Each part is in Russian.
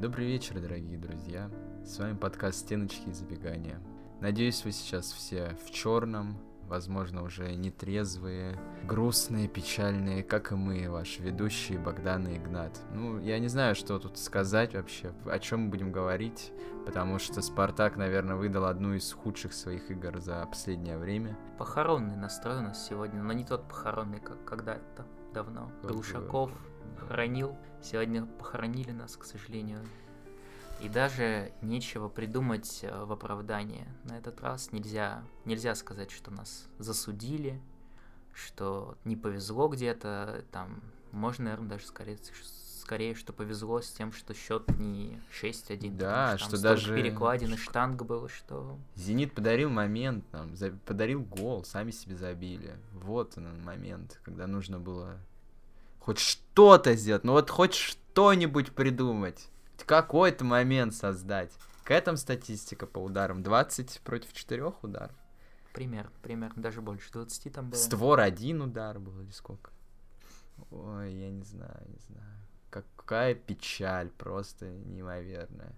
Добрый вечер, дорогие друзья. С вами подкаст «Стеночки и забегания». Надеюсь, вы сейчас все в черном, возможно, уже нетрезвые, грустные, печальные, как и мы, ваши ведущие Богдан и Игнат. Ну, я не знаю, что тут сказать вообще, о чем мы будем говорить, потому что Спартак, наверное, выдал одну из худших своих игр за последнее время. Похоронный настрой у нас сегодня, но не тот похоронный, как когда-то давно. Как Глушаков хоронил, сегодня похоронили нас, к сожалению. И даже нечего придумать э, в оправдание. На этот раз нельзя, нельзя сказать, что нас засудили, что не повезло где-то. Там можно, наверное, даже скорее, скорее, что повезло с тем, что счет не 6-1. Да, что столько даже- перекладин и штанг было, что... Зенит подарил момент, нам, за- подарил гол, сами себе забили. Вот он момент, когда нужно было хоть что-то сделать, ну вот хоть что-нибудь придумать, какой-то момент создать. Какая там статистика по ударам? 20 против 4 ударов? Пример, пример, даже больше, 20 там было. Створ один удар был или сколько? Ой, я не знаю, не знаю. Какая печаль, просто неимоверная.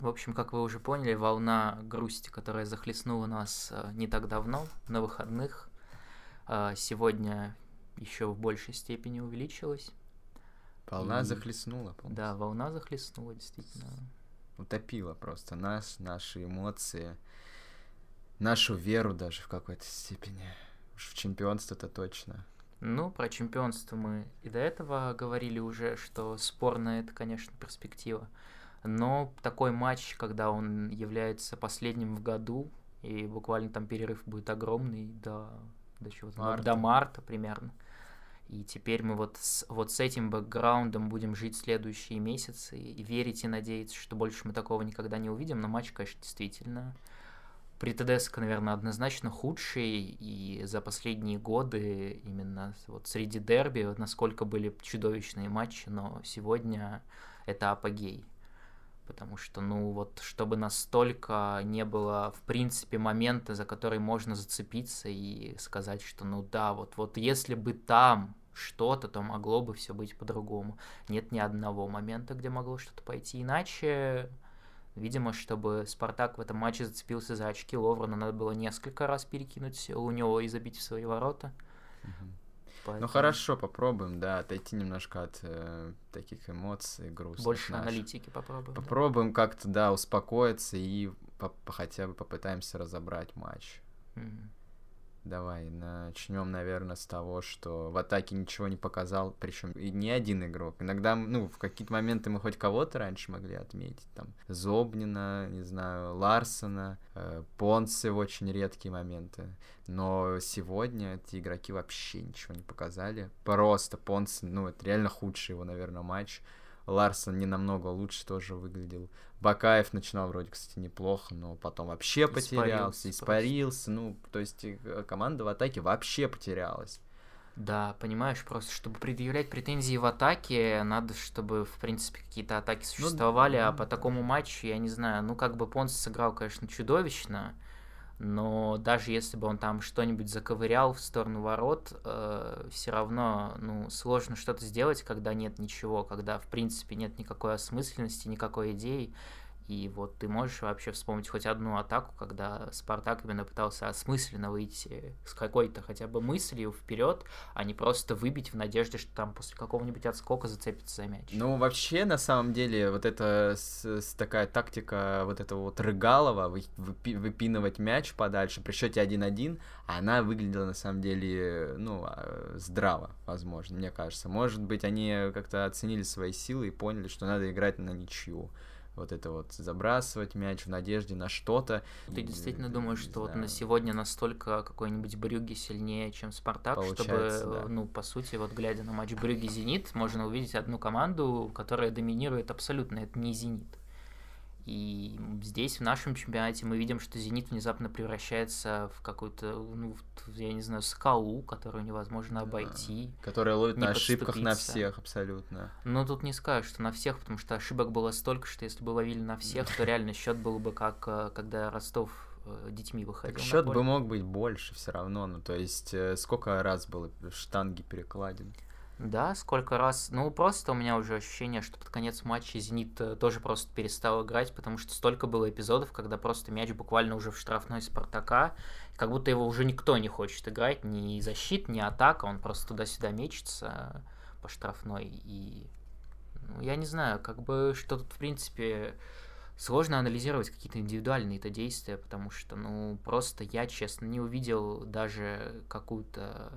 В общем, как вы уже поняли, волна грусти, которая захлестнула нас э, не так давно, на выходных, э, сегодня еще в большей степени увеличилась. Волна И- захлестнула, полностью. Да, волна захлестнула, действительно. утопила просто нас, наши эмоции, нашу веру даже в какой-то степени. Уж в чемпионство-то точно. Ну, про чемпионство мы и до этого говорили уже, что спорно это, конечно, перспектива. Но такой матч, когда он является последним в году, и буквально там перерыв будет огромный до, до чего-то, Марта. до марта примерно. И теперь мы вот с, вот с этим бэкграундом будем жить следующие месяцы и верить и надеяться, что больше мы такого никогда не увидим. Но матч, конечно, действительно при ТДСК, наверное, однозначно худший, и за последние годы именно вот среди дерби, вот насколько были чудовищные матчи, но сегодня это апогей. Потому что, ну вот, чтобы настолько не было, в принципе, момента, за который можно зацепиться и сказать, что, ну да, вот, вот если бы там что-то, то могло бы все быть по-другому. Нет ни одного момента, где могло что-то пойти иначе. Видимо, чтобы Спартак в этом матче зацепился за очки Ловрена, надо было несколько раз перекинуть у него и забить в свои ворота. Ну Поэтому хорошо, попробуем, да, отойти немножко от э, таких эмоций грустных. Больше наших. аналитики попробуем. да. Попробуем как-то, да, успокоиться и по- хотя бы попытаемся разобрать матч. Мгм. Давай, начнем, наверное, с того, что в атаке ничего не показал, причем и не один игрок. Иногда, ну, в какие-то моменты мы хоть кого-то раньше могли отметить, там, Зобнина, не знаю, Ларсона, э, Понце в очень редкие моменты. Но сегодня эти игроки вообще ничего не показали. Просто Понце, ну, это реально худший его, наверное, матч. Ларсон не намного лучше тоже выглядел. Бакаев начинал вроде, кстати, неплохо, но потом вообще Испарился потерялся, просто. испарился. Ну, то есть э, команда в атаке вообще потерялась. Да, понимаешь, просто чтобы предъявлять претензии в атаке, надо, чтобы, в принципе, какие-то атаки существовали, а ну по да. такому матчу, я не знаю, ну, как бы Понс сыграл, конечно, чудовищно, но даже если бы он там что-нибудь заковырял в сторону ворот, все равно, ну, сложно что-то сделать, когда нет ничего, когда, в принципе, нет никакой осмысленности, никакой идеи, и вот ты можешь вообще вспомнить хоть одну атаку, когда Спартак именно пытался осмысленно выйти с какой-то хотя бы мыслью вперед, а не просто выбить в надежде, что там после какого-нибудь отскока зацепится за мяч. Ну, вообще, на самом деле, вот эта с- с- такая тактика вот этого вот Рыгалова, вы- выпи- выпинывать мяч подальше при счете 1-1, она выглядела, на самом деле, ну, а, здраво, возможно, мне кажется. Может быть, они как-то оценили свои силы и поняли, что надо играть на ничью. Вот это вот забрасывать мяч в надежде на что-то. Ты И, действительно думаешь, что вот на сегодня настолько какой-нибудь Брюги сильнее, чем Спартак, чтобы, Получается, да. ну, по сути, вот глядя на матч Брюги-Зенит, можно увидеть одну команду, которая доминирует абсолютно, это не Зенит. И здесь, в нашем чемпионате, мы видим, что «Зенит» внезапно превращается в какую-то, ну, в, я не знаю, скалу, которую невозможно Да. обойти. Которые ловят не на ошибках на всех абсолютно. Но тут не скажешь, что на всех, потому что ошибок было столько, что если бы ловили на всех, то реально счет был бы как э, когда Ростов э, детьми выходил. Так счет бы мог быть больше все равно. Ну, то есть, э, сколько раз было штанги перекладин? Да, сколько раз. Ну, просто у меня уже ощущение, что под конец матча Зенит тоже просто перестал играть, потому что столько было эпизодов, когда просто мяч буквально уже в штрафной Спартака, как будто его уже никто не хочет играть, ни защит, ни атака, он просто туда-сюда мечется по штрафной. И ну, я не знаю, как бы что тут, в принципе, сложно анализировать какие-то индивидуальные это действия, потому что, ну, просто я, честно, не увидел даже какую-то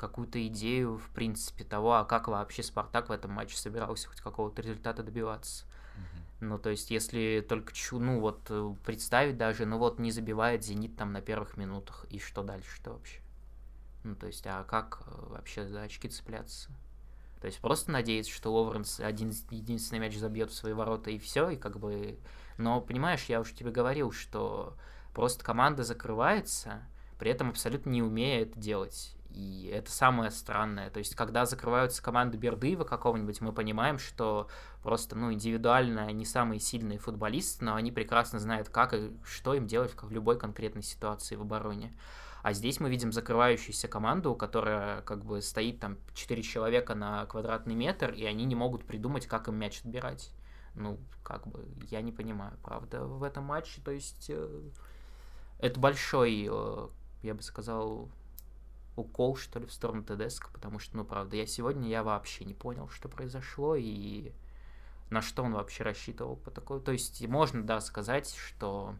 какую-то идею, в принципе, того, а как вообще Спартак в этом матче собирался хоть какого-то результата добиваться. Ну, то есть, если только чу, ну, вот э, представить даже, ну, вот не забивает Зенит там на первых минутах, и что дальше-то вообще? Ну, то есть, а как э, вообще за очки цепляться? То есть, просто надеяться, что Лоуренс один единственный мяч забьет в свои ворота, и все, и как бы... Но, понимаешь, я уже тебе говорил, что просто команда закрывается, при этом абсолютно не умея это делать. И это самое странное. То есть, когда закрываются команды Бердыева какого-нибудь, мы понимаем, что просто, ну, индивидуально не самые сильные футболисты, но они прекрасно знают, как и что им делать в любой конкретной ситуации в обороне. А здесь мы видим закрывающуюся команду, которая как бы стоит там 4 человека на квадратный метр, и они не могут придумать, как им мяч отбирать. Ну, как бы, я не понимаю, правда, в этом матче. То есть, э, это большой, э, я бы сказал, укол, что ли, в сторону Тедеско, потому что, ну, правда, я сегодня я вообще не понял, что произошло и на что он вообще рассчитывал по такой. То есть можно, да, сказать, что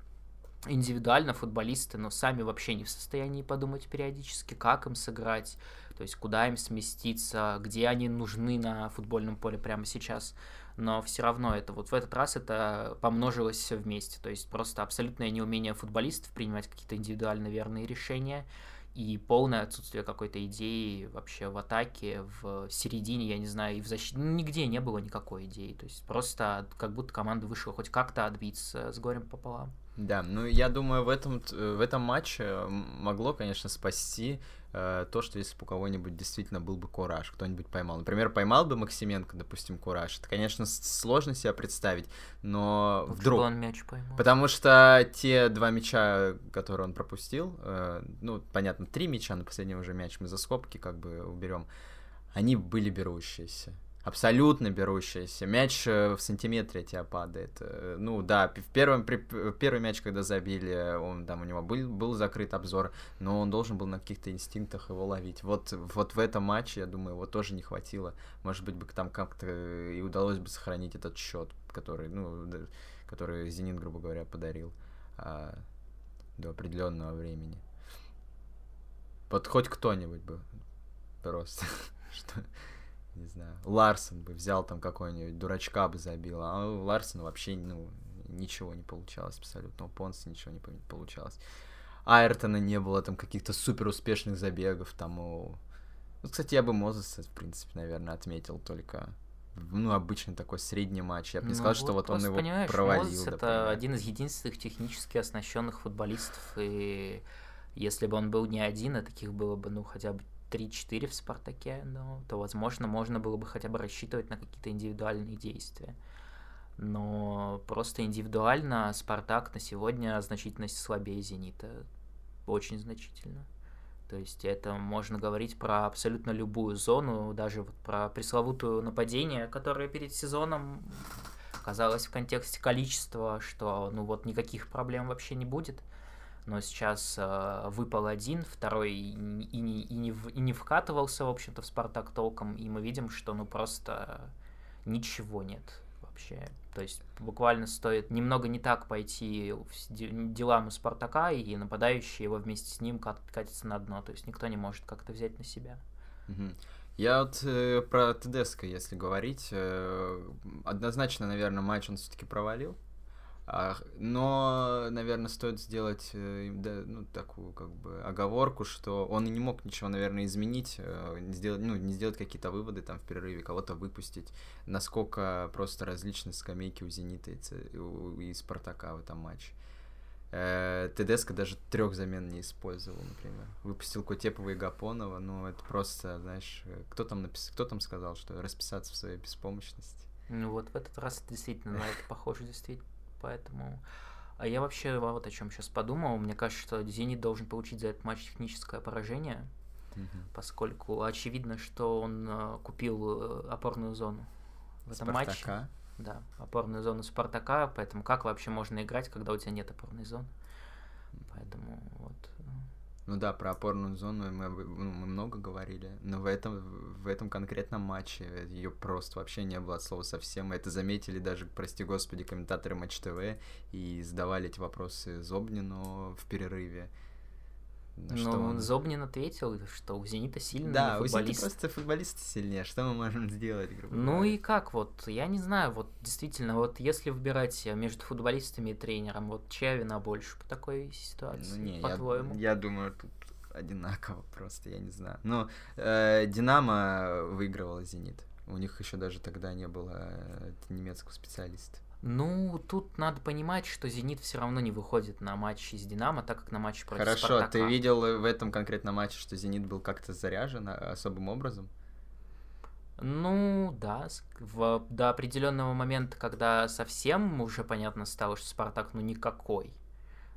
индивидуально футболисты, но сами вообще не в состоянии подумать периодически, как им сыграть, то есть куда им сместиться, где они нужны на футбольном поле прямо сейчас. Но все равно это вот в этот раз это помножилось все вместе. То есть просто абсолютное неумение футболистов принимать какие-то индивидуально верные решения и полное отсутствие какой-то идеи вообще в атаке, в середине, я не знаю, и в защите. Ну, нигде не было никакой идеи. То есть просто как будто команда вышла хоть как-то отбиться с горем пополам. Да, ну я думаю, в этом, в этом матче могло, конечно, спасти э, то, что если бы у кого-нибудь действительно был бы кураж, кто-нибудь поймал. Например, поймал бы Максименко, допустим, кураж. Это, конечно, сложно себе представить, но Лучше вдруг... он мяч поймал. Потому что те два мяча, которые он пропустил, э, ну, понятно, три мяча, на последний уже мяч мы за скобки как бы уберем, они были берущиеся абсолютно берущаяся. Мяч э, в сантиметре тебя падает. Э, ну да, в первом, при, первый мяч, когда забили, он там у него был, был закрыт обзор, но он должен был на каких-то инстинктах его ловить. Вот, вот в этом матче, я думаю, его тоже не хватило. Может быть, бы там как-то и удалось бы сохранить этот счет, который, ну, который Зенит, грубо говоря, подарил а, до определенного времени. Вот хоть кто-нибудь бы просто. не знаю, Ларсон бы взял там какой-нибудь дурачка бы забил, а у Ларсона вообще, ну, ничего не получалось абсолютно, у Понса ничего не получалось. Айртона не было там каких-то супер успешных забегов, там у... Ну, кстати, я бы Мозеса, в принципе, наверное, отметил только ну, обычный такой средний матч. Я бы не ну, сказал, вот что вот он его провалил. Мозес это один из единственных технически оснащенных футболистов, и если бы он был не один, а таких было бы, ну, хотя бы 3-4 в «Спартаке», ну, то, возможно, можно было бы хотя бы рассчитывать на какие-то индивидуальные действия. Но просто индивидуально «Спартак» на сегодня значительно слабее «Зенита». Очень значительно. То есть это можно говорить про абсолютно любую зону, даже вот про пресловутое нападение, которое перед сезоном казалось в контексте количества, что ну вот никаких проблем вообще не будет но сейчас э, выпал один, второй и, и, и, не, и не вкатывался, в общем-то, в Спартак толком, и мы видим, что ну просто ничего нет вообще. То есть буквально стоит немного не так пойти делам у Спартака, и нападающий его вместе с ним кат, катится на дно. То есть никто не может как-то взять на себя. Я вот э, про Тедеско, если говорить, э, однозначно, наверное, матч он все-таки провалил. Но, наверное, стоит сделать э, да, ну, такую как бы оговорку, что он и не мог ничего, наверное, изменить, э, не сделать, ну, не сделать какие-то выводы там в перерыве, кого-то выпустить. Насколько просто различны скамейки у Зенита и, у, и Спартака в этом матче. Э, Тедеско даже трех замен не использовал, например. Выпустил Кутепова и Гапонова, ну это просто, знаешь, кто там написал, кто там сказал, что расписаться в своей беспомощности. Ну вот в этот раз действительно на это похоже, действительно поэтому... А я вообще вот о чем сейчас подумал. Мне кажется, что Зенит должен получить за этот матч техническое поражение. поскольку очевидно, что он э, купил э, опорную зону в этом Спартака? матче. Да, опорную зону Спартака, поэтому как вообще можно играть, когда у тебя нет опорной зоны? Поэтому вот. Ну да, про опорную зону мы, ну, мы много говорили, но в этом, в этом конкретном матче ее просто вообще не было от слова совсем. Мы это заметили даже, прости господи, комментаторы Матч ТВ и задавали эти вопросы Зобнину в перерыве. Что Ну, он- Зобнин ответил, что у Зенита сильный Да, у Зенита футболист. просто футболисты сильнее, что мы можем сделать, грубо Ну говоря? и как, вот, я не знаю, вот действительно, вот если выбирать между футболистами и тренером, вот чья вина больше по такой ситуации, Ну, не, я- по-твоему? Я, думаю, тут одинаково просто, я не знаю. Но э, Динамо выигрывала Зенит. У них еще даже тогда не было э, немецкого специалиста. Ну, тут надо понимать, что Зенит все равно не выходит на матчи с Динамо, так как на матче против Хорошо, Спартака. ты видел в этом конкретном матче, что Зенит был как-то заряжен а, особым образом? Ну, да, в- до определенного момента, когда совсем уже понятно стало, что Спартак, ну, никакой.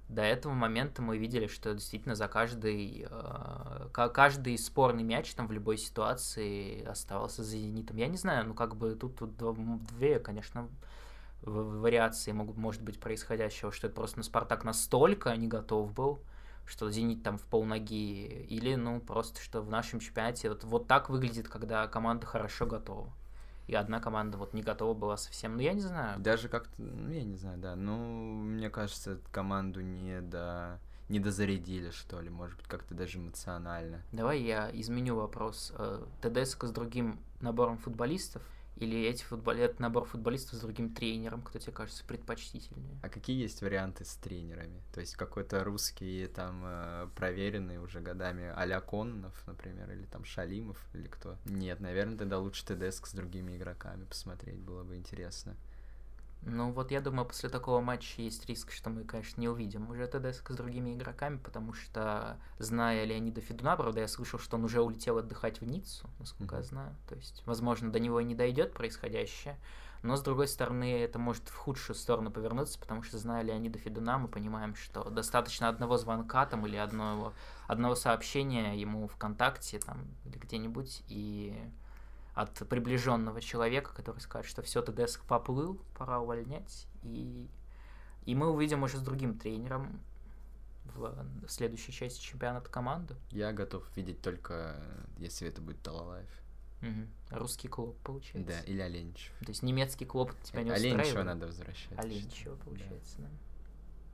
До этого момента мы видели, что действительно за каждый, э, ка- каждый спорный мяч там в любой ситуации оставался за Зенитом. Я не знаю, ну, как бы тут, тут дв- две, конечно, вариации могут, может быть происходящего, что это просто ну, Спартак настолько не готов был, что Зенит там в полноги, или, ну, просто, что в нашем чемпионате вот, вот так выглядит, когда команда хорошо готова. И одна команда вот не готова была совсем. Ну, я не знаю. Даже как-то, ну, я не знаю, да. Ну, мне кажется, команду не до... не дозарядили, что ли, может быть, как-то даже эмоционально. Давай я изменю вопрос. Э, ТДСК с другим набором футболистов или эти футбол... этот набор футболистов с другим тренером, кто тебе кажется предпочтительнее? А какие есть варианты с тренерами? То есть какой-то русский там э, проверенный уже годами а-ля Кононов, например, или там Шалимов, или кто? Нет, наверное, тогда лучше ТДСК с другими игроками посмотреть, было бы интересно. Ну вот я думаю, после такого матча есть риск, что мы, конечно, не увидим уже ТДСК с другими игроками, потому что, зная Леонида Федуна, правда, я слышал, что он уже улетел отдыхать в Ниццу, насколько я Мгм. знаю. То есть, возможно, до него и не дойдет происходящее. Но, с другой стороны, это может в худшую сторону повернуться, потому что, зная Леонида Федуна, мы понимаем, что достаточно одного звонка там или одного, одного сообщения ему ВКонтакте там или где-нибудь, и от приближенного человека, который скажет, что все, ТДСК поплыл, пора увольнять. И, и мы увидим уже с другим тренером в, в следующей части чемпионата команду. Я готов видеть только, если это будет Талалаев. Мгм. Русский клуб, получается. Да, или Оленичев. То есть немецкий клуб тебя не Оленичева устраивает? надо возвращать. Оленичева, получается, да.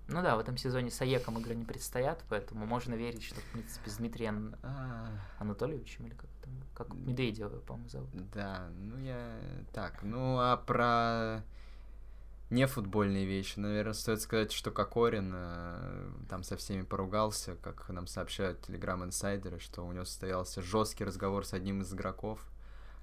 Ну да, в этом сезоне с Аеком игры не предстоят, поэтому можно верить, что, в принципе, с Дмитрием А, Анатольевичем, или как как Медведева, по-моему, зовут. Да, ну я... Так, ну а про нефутбольные вещи, наверное, стоит сказать, что Кокорин э, там со всеми поругался, как нам сообщают телеграм-инсайдеры, что у него состоялся жесткий разговор с одним из игроков.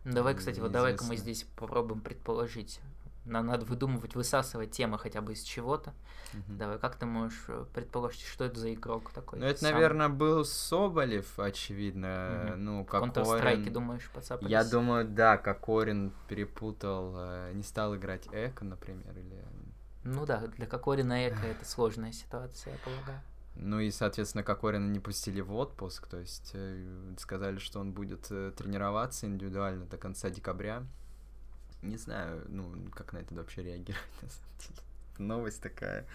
Давай, кстати, вот давай-ка мы здесь попробуем предположить. Нам надо выдумывать, высасывать темы хотя бы из чего-то. Мгм. Давай, как ты можешь э, предположить, что это за игрок такой? Ну это, Сам наверное, был Соболев, очевидно. Мгм. Ну, В Counter-Strike, Кокорин... думаешь, подцапались? Я думаю, да, Кокорин перепутал, э, не стал играть Эко, например, или Ну да, для Кокорина Эко это сложная ситуация, я полагаю. Ну и, соответственно, Кокорина не пустили в отпуск, то есть э, сказали, что он будет тренироваться индивидуально до конца декабря. Не знаю, ну, как на это вообще реагировать, на самом деле. Новость такая.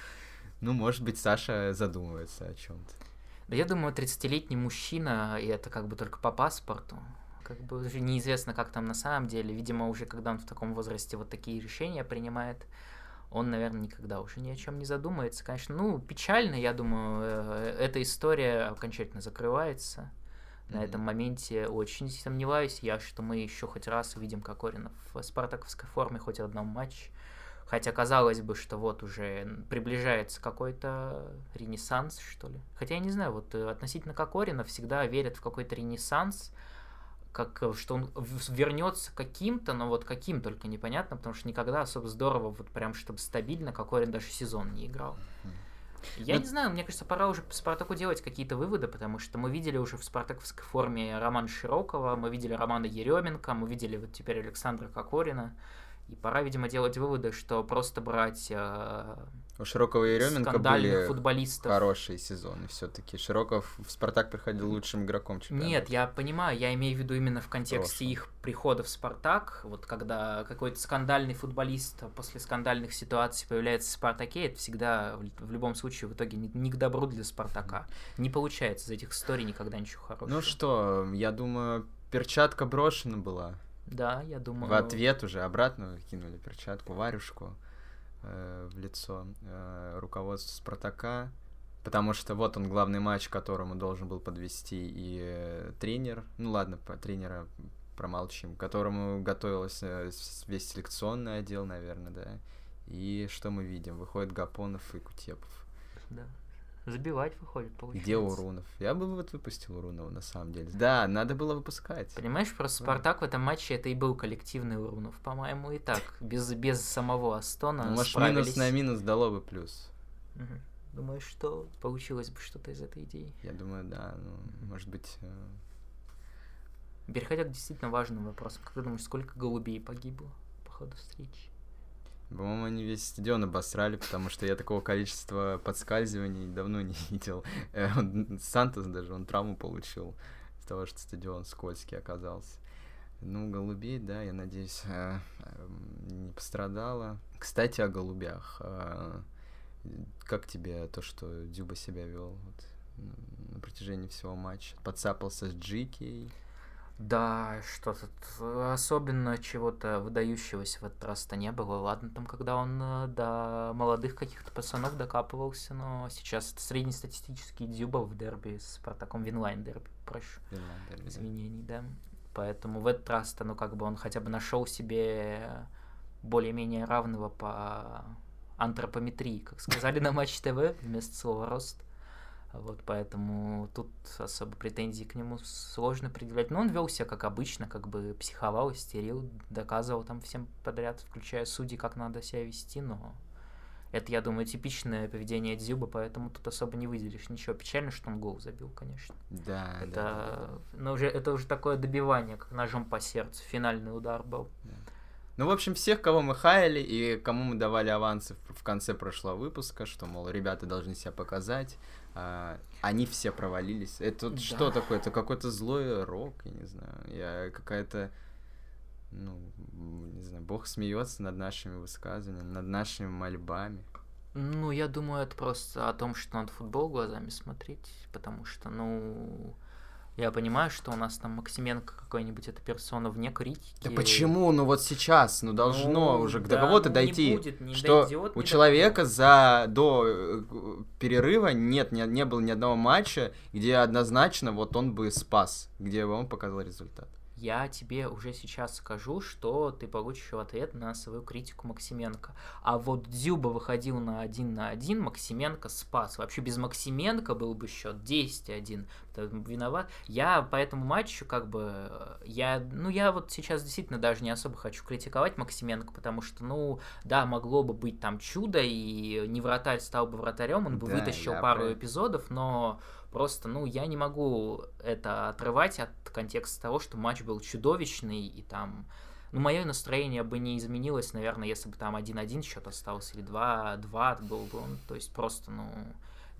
Ну, может быть, Саша задумывается о чем-то. Да я думаю, 30-летний мужчина, и это как бы только по паспорту, как бы уже неизвестно, как там на самом деле. Видимо, уже когда он в таком возрасте вот такие решения принимает, он, наверное, никогда уже ни о чем не задумается. Конечно, ну, печально, я думаю, э, эта история окончательно закрывается. На этом моменте очень сомневаюсь я, что мы еще хоть раз увидим Кокорина в спартаковской форме хоть в одном матче. Хотя казалось бы, что вот уже приближается какой-то ренессанс, что ли. Хотя я не знаю, вот э, относительно Кокорина всегда верят в какой-то ренессанс, как э, что он вернется каким-то, но вот каким только непонятно, потому что никогда особо здорово, вот прям чтобы стабильно Кокорин даже сезон не играл. Мгм. Я Ну- не знаю, мне кажется, пора уже по Спартаку делать какие-то выводы, потому что мы видели уже в спартаковской форме Романа Широкого, мы видели Романа Еременко, мы видели вот теперь Александра Кокорина. И пора, видимо, делать выводы, что просто брать э, У Широкого и Еременко были футболистов. хорошие сезоны все-таки. Широков в Спартак приходил лучшим игроком чемпионата. Нет, я понимаю, я имею в виду именно в контексте Прошлом. их прихода в Спартак. Вот когда какой-то скандальный футболист после скандальных ситуаций появляется в Спартаке, это всегда в, в любом случае в итоге не, не к добру для Спартака. Не получается из этих историй никогда ничего хорошего. Ну что, я думаю, перчатка брошена была. Да, я думаю. В ответ уже обратно кинули перчатку, варюшку э, в лицо э, руководству Спартака. Потому что вот он главный матч, которому должен был подвести и э, тренер. Ну ладно, по тренера промолчим, которому готовился с- весь селекционный отдел, наверное, да. И что мы видим? Выходит Гапонов и Кутепов. Да. Забивать выходит, получается. Где Урунов? Я бы вот выпустил Урунова, на самом деле. Да, надо было выпускать. Понимаешь, просто Спартак в этом матче это и был коллективный Урунов, по-моему, и так. Без, без самого Астона Ну, может, минус на минус дало бы плюс. Мгм. Думаешь, что получилось бы что-то из этой идеи? Я думаю, да. Ну, может быть, э, Переходя к действительно важным вопросам, как ты думаешь, сколько голубей погибло по ходу встречи? По-моему, они весь стадион обосрали, потому что я такого количества подскальзываний давно не видел. Э, Сантос даже, он травму получил из того, что стадион скользкий оказался. Ну, голубей, да, я надеюсь, э, эм, не пострадала. Кстати, о голубях. э, Как тебе то, что Дзюба себя вел вот, на протяжении всего матча? Подцапался с Джикией. Да, что тут э, особенно чего-то выдающегося в этот раз-то не было. Ладно, там, когда он э, до молодых каких-то пацанов докапывался, но сейчас это среднестатистический Дзюба в дерби с Спартаком Winline дерби, прошу извинений, да. Поэтому в этот раз-то, ну, как бы он хотя бы нашел себе более-менее равного по антропометрии, как сказали на Матч ТВ, вместо слова рост. Вот поэтому тут особо претензий к нему сложно предъявлять. Но он вел себя как обычно, как бы психовал, истерил, доказывал там всем подряд, включая судей, как надо себя вести, но это, я думаю, типичное поведение Дзюба, поэтому тут особо не выделишь ничего. Печально, что он гол забил, конечно. Да, да, да, Это, ну, уже, это уже такое добивание, как ножом по сердцу. Финальный удар был. Ну, в общем, всех, кого мы хаяли и кому мы давали авансы в конце прошлого выпуска, что, мол, ребята должны себя показать, а, они все провалились. Это Да. что такое? Это какой-то злой рок, я не знаю. Я какая-то, ну, не знаю, бог смеется над нашими высказываниями, над нашими мольбами. Ну, я думаю, это просто о том, что надо футбол глазами смотреть, потому что, ну, я понимаю, что у нас там Максименко какой-нибудь это персона вне критики. Да почему? Ну вот сейчас, ну должно Ну, уже до да, кого-то ну, не дойти. будет, не что дойдет, у не человека за до э, перерыва нет, не, не было ни одного матча, где однозначно вот он бы спас, где бы он показал результат. Я тебе уже сейчас скажу, что ты получишь ответ на свою критику Максименко. А вот Дзюба выходил на один на один, Максименко спас. Вообще без Максименко был бы счет 10-1. Виноват. Я по этому матчу как бы... э, Я, ну, я вот сейчас действительно даже не особо хочу критиковать Максименко, потому что, ну, да, могло бы быть там чудо, и не вратарь стал бы вратарем, он бы Да, вытащил пару про- эпизодов, но Просто, ну, я не могу это отрывать от контекста того, что матч был чудовищный, и там... Ну, мое настроение бы не изменилось, наверное, если бы там 1-1 счет остался, или 2-2 был бы он. То есть просто, ну,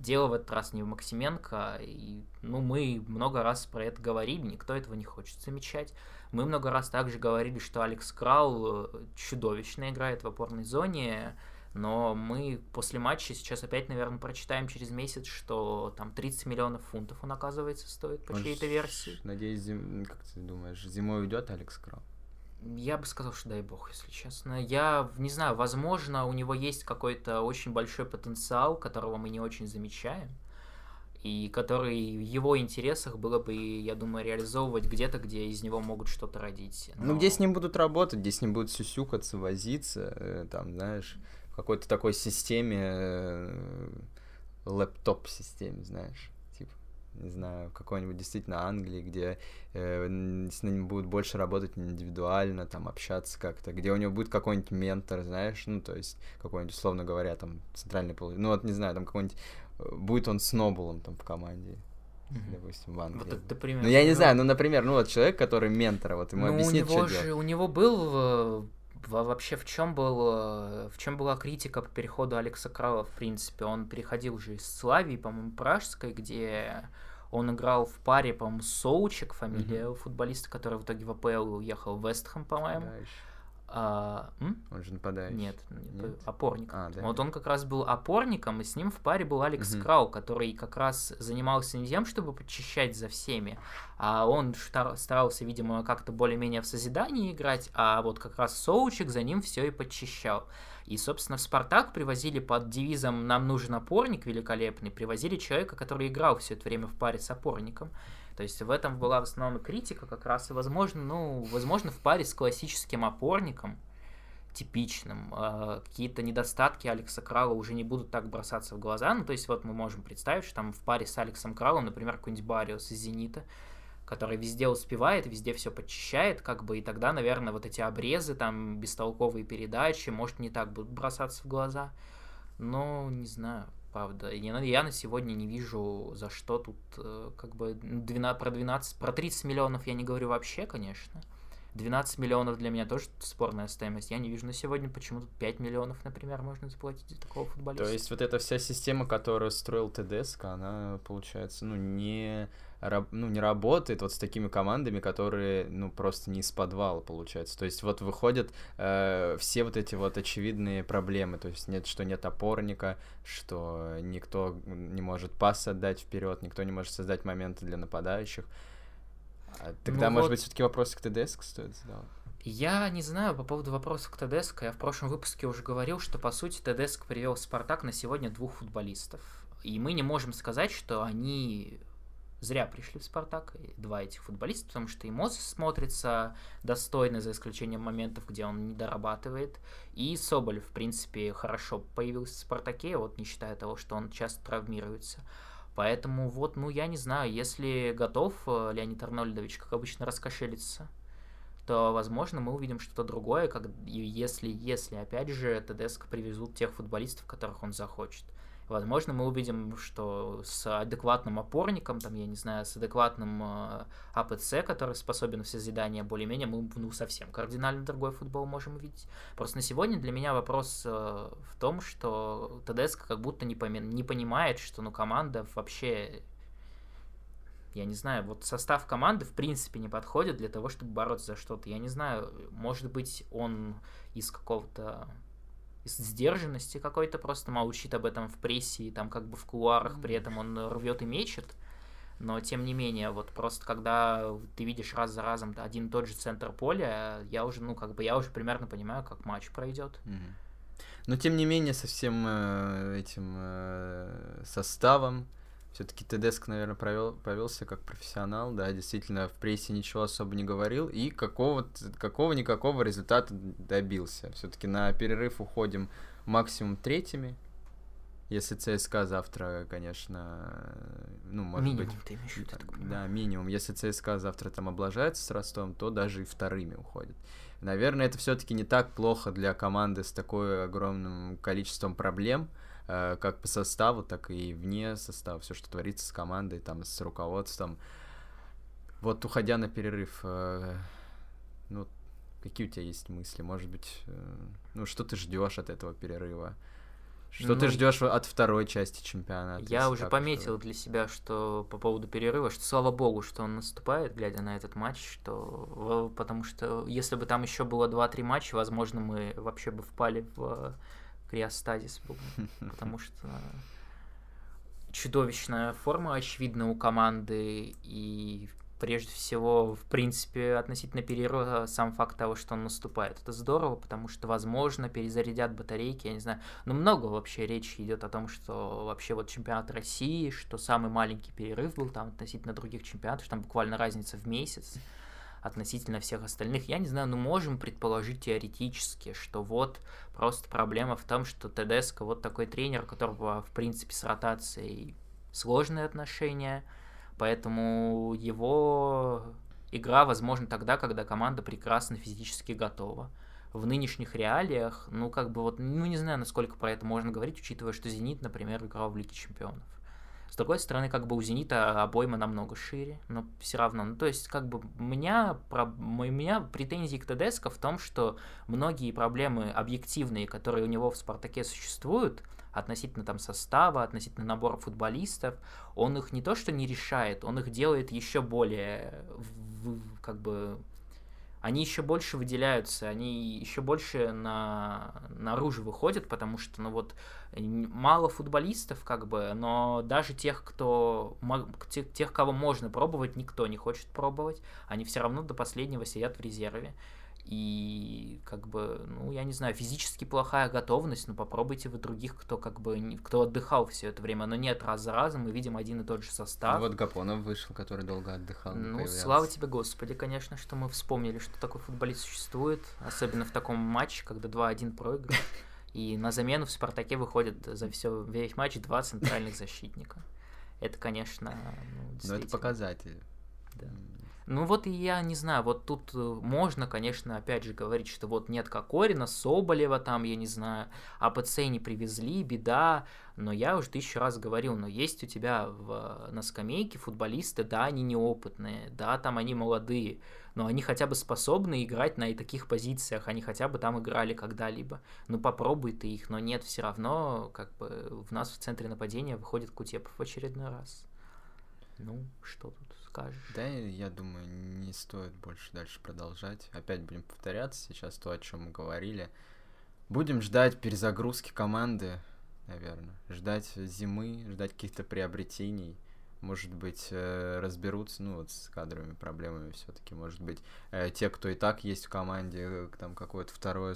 дело в этот раз не в Максименко, и, ну, мы много раз про это говорили, никто этого не хочет замечать. Мы много раз также говорили, что Алекс Крал э, чудовищно играет в опорной зоне, но мы после матча сейчас опять, наверное, прочитаем через месяц, что там 30 миллионов фунтов он, оказывается, стоит по чьей-то версии. Надеюсь, зим- как ты думаешь, зимой уйдет Алекс Крал? Я бы сказал, что дай бог, если честно. Я не знаю, возможно, у него есть какой-то очень большой потенциал, которого мы не очень замечаем, и который в его интересах было бы, я думаю, реализовывать где-то, где из него могут что-то родить. Ну, Но- где с ним будут работать, где с ним будут сюсюкаться, возиться, э, там, знаешь, в какой-то такой системе, э, лэптоп-системе, знаешь, не знаю, в какой-нибудь действительно Англии, где э, с ним будут больше работать индивидуально, там, общаться как-то, где у него будет какой-нибудь ментор, знаешь, ну, то есть, какой-нибудь, условно говоря, там, центральный пол, ну, вот, не знаю, там, какой-нибудь, э, будет он Сноуболом там в команде, Мгм. допустим, в Англии. Вот это пример Ну, я не привёл. знаю, ну, например, ну, вот человек, который ментор, вот ему Ну, у объяснит, него что же, делать. у него был э, вообще в чем был, в чем была критика по переходу Алекса Крала, в принципе? Он переходил уже из Славии, по-моему, Пражской, где он играл в паре, по-моему, Соучек, фамилия mm-hmm. футболиста, который в итоге в АПЛ уехал в Вестхэм, по-моему. Да, а, Он же нападающий. Нет, нет. опорник. А, да? Вот он как раз был опорником, и с ним в паре был Алекс угу. Крау, который как раз занимался не тем, чтобы подчищать за всеми, а он старался, видимо, как-то более-менее в созидании играть, а вот как раз Соучик за ним все и подчищал. И, собственно, в «Спартак» привозили под девизом «Нам нужен опорник великолепный», привозили человека, который играл все это время в паре с опорником. То есть в этом была в основном критика как раз, и, возможно, ну, возможно, в паре с классическим опорником, типичным, э, какие-то недостатки Алекса Крала уже не будут так бросаться в глаза. Ну, то есть вот мы можем представить, что там в паре с Алексом Кралом, например, какой-нибудь Бариус из «Зенита», который везде успевает, везде все подчищает, как бы, и тогда, наверное, вот эти обрезы, там, бестолковые передачи, может, не так будут бросаться в глаза. Но, не знаю, правда. Я, я на сегодня не вижу, за что тут, э, как бы, 12, про 12, про 30 миллионов я не говорю вообще, конечно. 12 миллионов для меня тоже спорная стоимость. Я не вижу на сегодня, почему тут 5 миллионов, например, можно заплатить за такого футболиста. То есть вот эта вся система, которую строил ТДСК, она, получается, ну, не ну, не работает вот с такими командами, которые, ну, просто не из подвала, получается. То есть вот выходят э, все вот эти вот очевидные проблемы, то есть нет, что нет опорника, что никто не может пас отдать вперед, никто не может создать моменты для нападающих. А тогда, ну, может вот... быть, все-таки вопросы к ТДС стоит задавать? Я не знаю по поводу вопросов к ТДСК. Я в прошлом выпуске уже говорил, что, по сути, ТДСК привел Спартак на сегодня двух футболистов. И мы не можем сказать, что они зря пришли в «Спартак», два этих футболиста, потому что и Мозес смотрится достойно, за исключением моментов, где он не дорабатывает, и Соболев, в принципе, хорошо появился в «Спартаке», вот не считая того, что он часто травмируется. Поэтому вот, ну, я не знаю, если готов э, Леонид Арнольдович, как обычно, раскошелиться, то, возможно, мы увидим что-то другое, как, если, если, опять же, ТДСК привезут тех футболистов, которых он захочет. Возможно, мы увидим, что с адекватным опорником, там, я не знаю, с адекватным АПЦ, который способен в созидание более-менее, мы ну, совсем кардинально другой футбол можем увидеть. Просто на сегодня для меня вопрос э, в том, что ТДСК как будто не, поми- не понимает, что ну, команда вообще я не знаю, вот состав команды в принципе не подходит для того, чтобы бороться за что-то. Я не знаю, может быть, он из какого-то сдержанности какой-то, просто молчит об этом в прессе и там как бы в кулуарах, при этом он рвет и мечет. Но тем не менее, вот просто когда ты видишь раз за разом один и тот же центр поля, я уже, ну, как бы я уже примерно понимаю, как матч пройдет. Но тем не менее, со всем э, этим э, составом, все-таки Тедеск, наверное, провел, повелся как профессионал, да, действительно, в прессе ничего особо не говорил, и какого-никакого какого результата добился. Все-таки на перерыв уходим максимум третьими, если ЦСКА завтра, конечно, ну, может минимум, быть... ты имеешь в виду, Да, минимум. Если ЦСКА завтра там облажается с Ростом, то даже и вторыми уходит. Наверное, это все-таки не так плохо для команды с такой огромным количеством проблем, как по составу, так и вне состава, все, что творится с командой, там, с руководством. Вот, уходя на перерыв, э, ну, какие у тебя есть мысли? Может быть, э, ну, что ты ждешь от этого перерыва? Что ну, ты ждешь от второй части чемпионата? Я уже пометил что... для себя, что по поводу перерыва, что слава богу, что он наступает, глядя на этот матч, что потому что если бы там еще было 2-3 матча, возможно, мы вообще бы впали в криостазис был, потому что чудовищная форма, очевидно, у команды, и прежде всего, в принципе, относительно перерыва сам факт того, что он наступает. Это здорово, потому что, возможно, перезарядят батарейки, я не знаю. Но много вообще речи идет о том, что вообще вот чемпионат России, что самый маленький перерыв был там относительно других чемпионатов, что там буквально разница в месяц относительно всех остальных. Я не знаю, но можем предположить теоретически, что вот просто проблема в том, что Тедеско вот такой тренер, у которого, в принципе, с ротацией сложные отношения, поэтому его игра возможна тогда, когда команда прекрасно физически готова. В нынешних реалиях, ну, как бы вот, ну, не знаю, насколько про это можно говорить, учитывая, что «Зенит», например, играл в Лиге Чемпионов. С другой стороны, как бы у «Зенита» обойма намного шире, но все равно. Ну, то есть, как бы, у меня, про... у меня претензии к ТДСК в том, что многие проблемы объективные, которые у него в «Спартаке» существуют, относительно там состава, относительно набора футболистов, он их не то что не решает, он их делает еще более, как бы, они еще больше выделяются, они еще больше на, наружу выходят, потому что, ну вот, мало футболистов, как бы, но даже тех, кто, тех, тех, кого можно пробовать, никто не хочет пробовать, они все равно до последнего сидят в резерве. И как бы, ну, я не знаю, физически плохая готовность, но попробуйте вы других, кто как бы, кто отдыхал все это время. Но нет, раз за разом мы видим один и тот же состав. Ну, вот Гапонов вышел, который долго отдыхал. Ну, появлялся. слава тебе, Господи, конечно, что мы вспомнили, что такой футболист существует, особенно в таком матче, когда 2-1 проигрывает. И на замену в Спартаке выходит за все весь матч два центральных защитника. Это, конечно, ну, Но это показатель. Да. Ну вот и я не знаю, вот тут э, можно, конечно, опять же говорить, что вот нет Кокорина, Соболева там, я не знаю, АПЦ не привезли, беда, но я уже тысячу раз говорил, но есть у тебя в, на скамейке футболисты, да, они неопытные, да, там они молодые, но они хотя бы способны играть на таких позициях, они хотя бы там играли когда-либо. Ну попробуй ты их, но нет, все равно как бы в нас в центре нападения выходит Кутепов в очередной раз. Ну, что тут? Скажешь? Да, я думаю, не стоит больше дальше продолжать. Опять будем повторяться сейчас то, о чем мы говорили. Будем ждать перезагрузки команды, наверное. Ждать зимы, ждать каких-то приобретений может быть, э, разберутся, ну, вот с кадровыми проблемами все-таки, может быть, э, те, кто и так есть в команде, э, там какое-то второе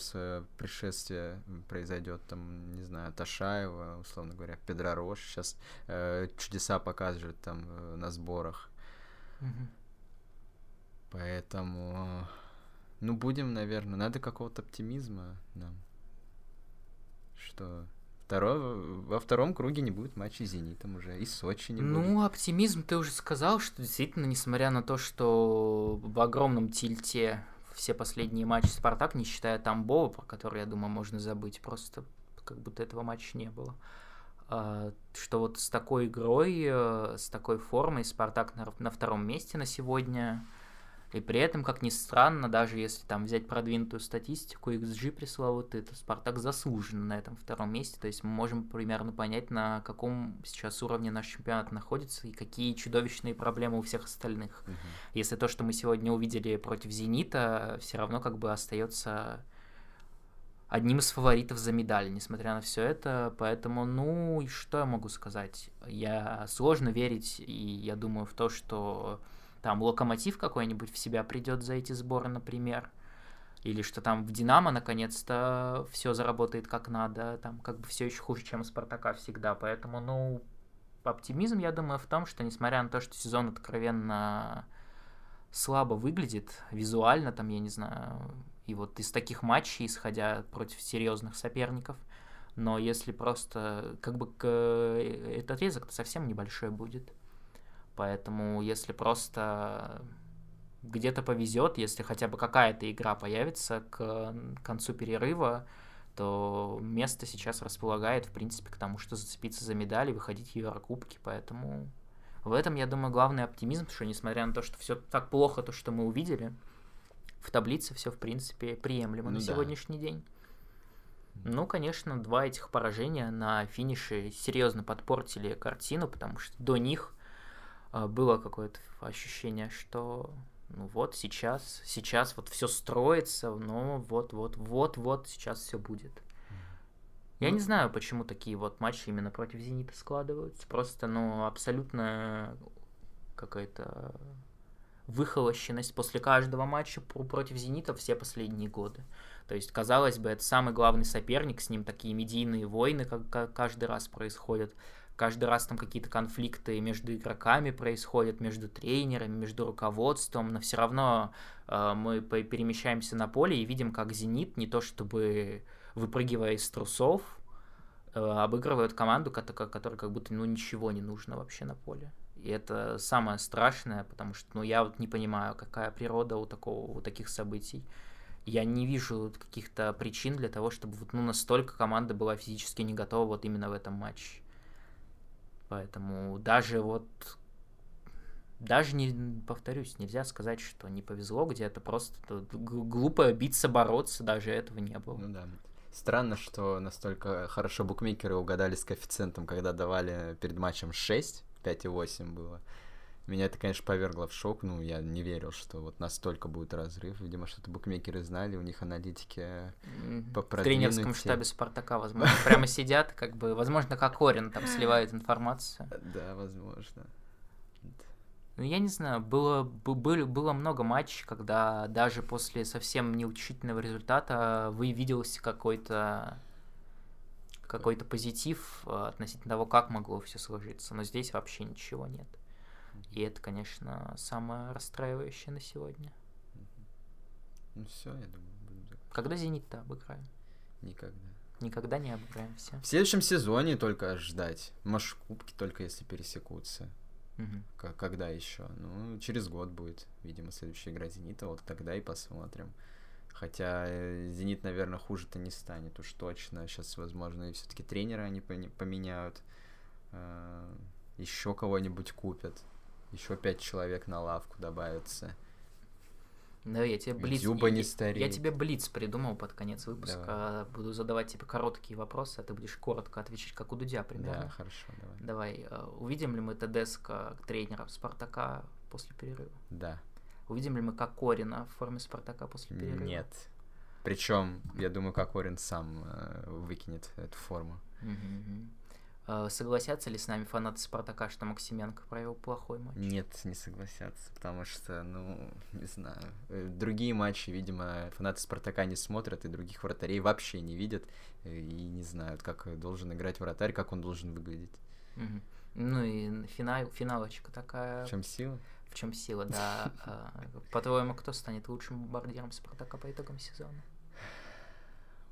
пришествие произойдет, там, не знаю, Ташаева, условно говоря, Педророш сейчас чудеса покажет там на сборах. Поэтому, ну, будем, наверное, надо какого-то оптимизма нам. Что второе, во втором круге не будет матча с «Зенитом» уже, и Сочи не ну, будет. Ну, оптимизм, ты уже сказал, что действительно, несмотря на то, что в огромном тильте все последние матчи «Спартак», не считая Тамбова, про который, я думаю, можно забыть, просто как будто этого матча не было. А, что вот с такой игрой, э, с такой формой Спартак на, на втором месте на сегодня, и при этом, как ни странно, даже если там взять продвинутую статистику, XG пресловутый, то Спартак заслуженно на этом втором месте. То есть мы можем примерно понять, на каком сейчас уровне наш чемпионат находится и какие чудовищные проблемы у всех остальных. Угу. Если то, что мы сегодня увидели против Зенита, все равно как бы остается одним из фаворитов за медаль, несмотря на все это. Поэтому, ну, и что я могу сказать? Я сложно верить, и я думаю в то, что там локомотив какой-нибудь в себя придет за эти сборы, например. Или что там в Динамо наконец-то все заработает как надо, там как бы все еще хуже, чем у Спартака всегда. Поэтому, ну, оптимизм, я думаю, в том, что несмотря на то, что сезон откровенно слабо выглядит, визуально, там, я не знаю, и вот из таких матчей, исходя против серьезных соперников, но если просто, как бы этот отрезок-то совсем небольшой будет. Поэтому если просто где-то повезет, если хотя бы какая-то игра появится к концу перерыва, то место сейчас располагает, в принципе, к тому, что зацепиться за медали, выходить в Еврокубки, поэтому в этом, я думаю, главный оптимизм, что несмотря на то, что все так плохо, то, что мы увидели, в таблице все, в принципе, приемлемо ну, на да. сегодняшний день. Ну, конечно, два этих поражения на финише серьезно подпортили картину, потому что до них э, было какое-то ощущение, что ну вот сейчас, сейчас вот все строится, но вот, вот, вот, вот сейчас все будет. Я ну, не знаю, почему такие вот матчи именно против Зенита складываются. Просто, ну, абсолютно какая-то выхолощенность после каждого матча против «Зенита» все последние годы. То есть, казалось бы, это самый главный соперник, с ним такие медийные войны как, каждый раз происходят. Каждый раз там какие-то конфликты между игроками происходят, между тренерами, между руководством, но все равно э, мы перемещаемся на поле и видим, как «Зенит» не то чтобы выпрыгивая из трусов, э, обыгрывают команду, которая, как будто ну, ничего не нужно вообще на поле. И это самое страшное, потому что ну, я вот не понимаю, какая природа у, такого, у таких событий. Я не вижу каких-то причин для того, чтобы вот, ну, настолько команда была физически не готова вот именно в этом матче. Поэтому даже вот даже не, повторюсь, нельзя сказать, что не повезло где-то, просто глупо биться, бороться, даже этого не было. Ну да. Странно, что настолько хорошо букмекеры угадали с коэффициентом, когда давали перед матчем 6, 5,8 было. Меня это, конечно, повергло в шок. Ну, я не верил, что вот настолько будет разрыв. Видимо, что-то букмекеры знали, у них аналитики по В тренерском штабе Спартака, возможно, прямо сидят, как бы, возможно, как Орин там сливает информацию. Да, возможно. Ну, я не знаю, было, было, было много матчей, когда даже после совсем неутешительного результата вы виделся какой-то какой-то позитив э, относительно того, как могло все сложиться. Но здесь вообще ничего нет. И это, конечно, самое расстраивающее на сегодня. Ну все, я думаю, будем Когда Зенит-то обыграем? Никогда. Никогда не обыграем все. В следующем сезоне только ждать. Может, кубки только если пересекутся. Угу. Когда еще? Ну, через год будет, видимо, следующая игра Зенита. Вот тогда и посмотрим. Хотя э, Зенит, наверное, хуже-то не станет уж точно. Сейчас, возможно, и все-таки тренера они поменяют. Э, еще кого-нибудь купят. Еще пять человек на лавку добавится. Да, я тебе блиц... Дзюба не стареет. Я, я тебе блиц придумал под конец выпуска. Давай. Буду задавать тебе короткие вопросы, а ты будешь коротко отвечать, как у Дудя примерно. Да, хорошо, давай. Давай. Э, увидим ли мы ТДСК тренера Спартака после перерыва? Да. Увидим ли мы Кокорина в форме Спартака после перерыва? Нет. Причем, я думаю, Кокорин сам э, выкинет эту форму. Угу. Э, согласятся ли с нами фанаты Спартака, что Максименко провел плохой матч? Нет, не согласятся, потому что, ну, не знаю. Э, другие матчи, видимо, фанаты Спартака не смотрят, и других вратарей вообще не видят, э, и не знают, как должен играть вратарь, как он должен выглядеть. Угу. Ну и финал, финалочка такая. В чем сила? В чем сила, да. По-твоему, кто станет лучшим бомбардиром Спартака по итогам сезона?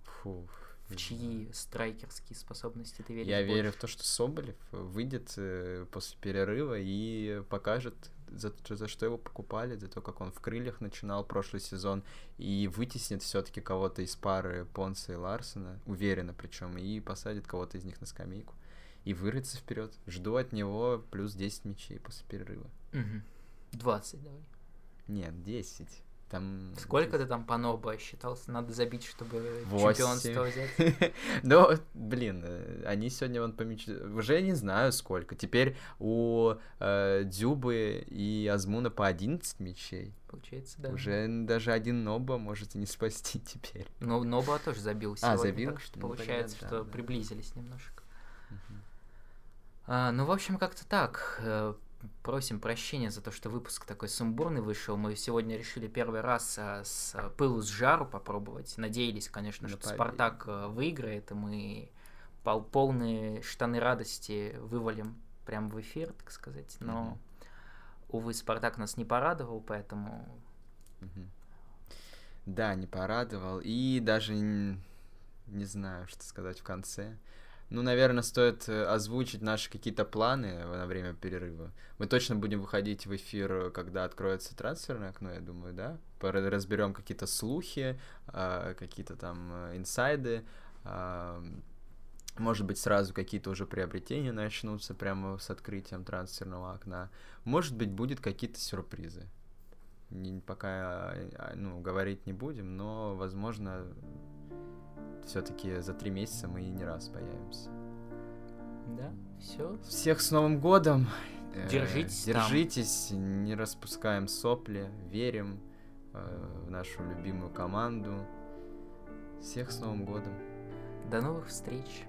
Фух в чьи страйкерские способности ты веришь Я больше? верю в то, что Соболев выйдет э, после перерыва и покажет, за, за что его покупали, за то, как он в крыльях начинал прошлый сезон, и вытеснит все-таки кого-то из пары Понса и Ларсена, уверенно причем, и посадит кого-то из них на скамейку. И вырыться вперед. Жду от него плюс 10 мячей после перерыва. Угу. 20 давай. Нет, 10. Там... Сколько ты там по Ноба считался? Надо забить, чтобы 8. чемпионство взять. ну, блин, э, они сегодня вон помеч... Уже не знаю сколько. Теперь у э, Дзюбы и Азмуна по 11 мячей. Получается, да. Уже даже один Ноба может и не спасти теперь. Но Ноба тоже забил сегодня. А, забил? Так что ну, получается, тогда, что да, приблизились да. немножко. Угу. А, ну, в общем, как-то так. Э, просим прощения за то, что выпуск такой сумбурный вышел. Мы сегодня решили первый раз а, с пылу с жару попробовать. Надеялись, конечно, что Спартак а, выиграет, и мы пол полные штаны радости вывалим прямо в эфир, так сказать. Но, mm-hmm. увы, Спартак нас не порадовал, поэтому... Mm-hmm. Да, не порадовал. И даже не знаю, что сказать в конце. Ну, наверное, стоит э, озвучить наши какие-то планы на время перерыва. Мы точно будем выходить в эфир, когда откроется трансферное окно, я думаю, да? Разберем какие-то слухи, а, какие-то там э, инсайды. А, может быть, сразу какие-то уже приобретения начнутся прямо с открытием трансферного окна. Может быть, будет какие-то сюрпризы. Пока ну, говорить не будем, но, возможно, все-таки за три месяца мы не раз появимся. Да, все. Всех с Новым годом! Э, держитесь. Держитесь, там. не распускаем сопли, верим э, в нашу любимую команду. Всех с Новым годом! До новых встреч!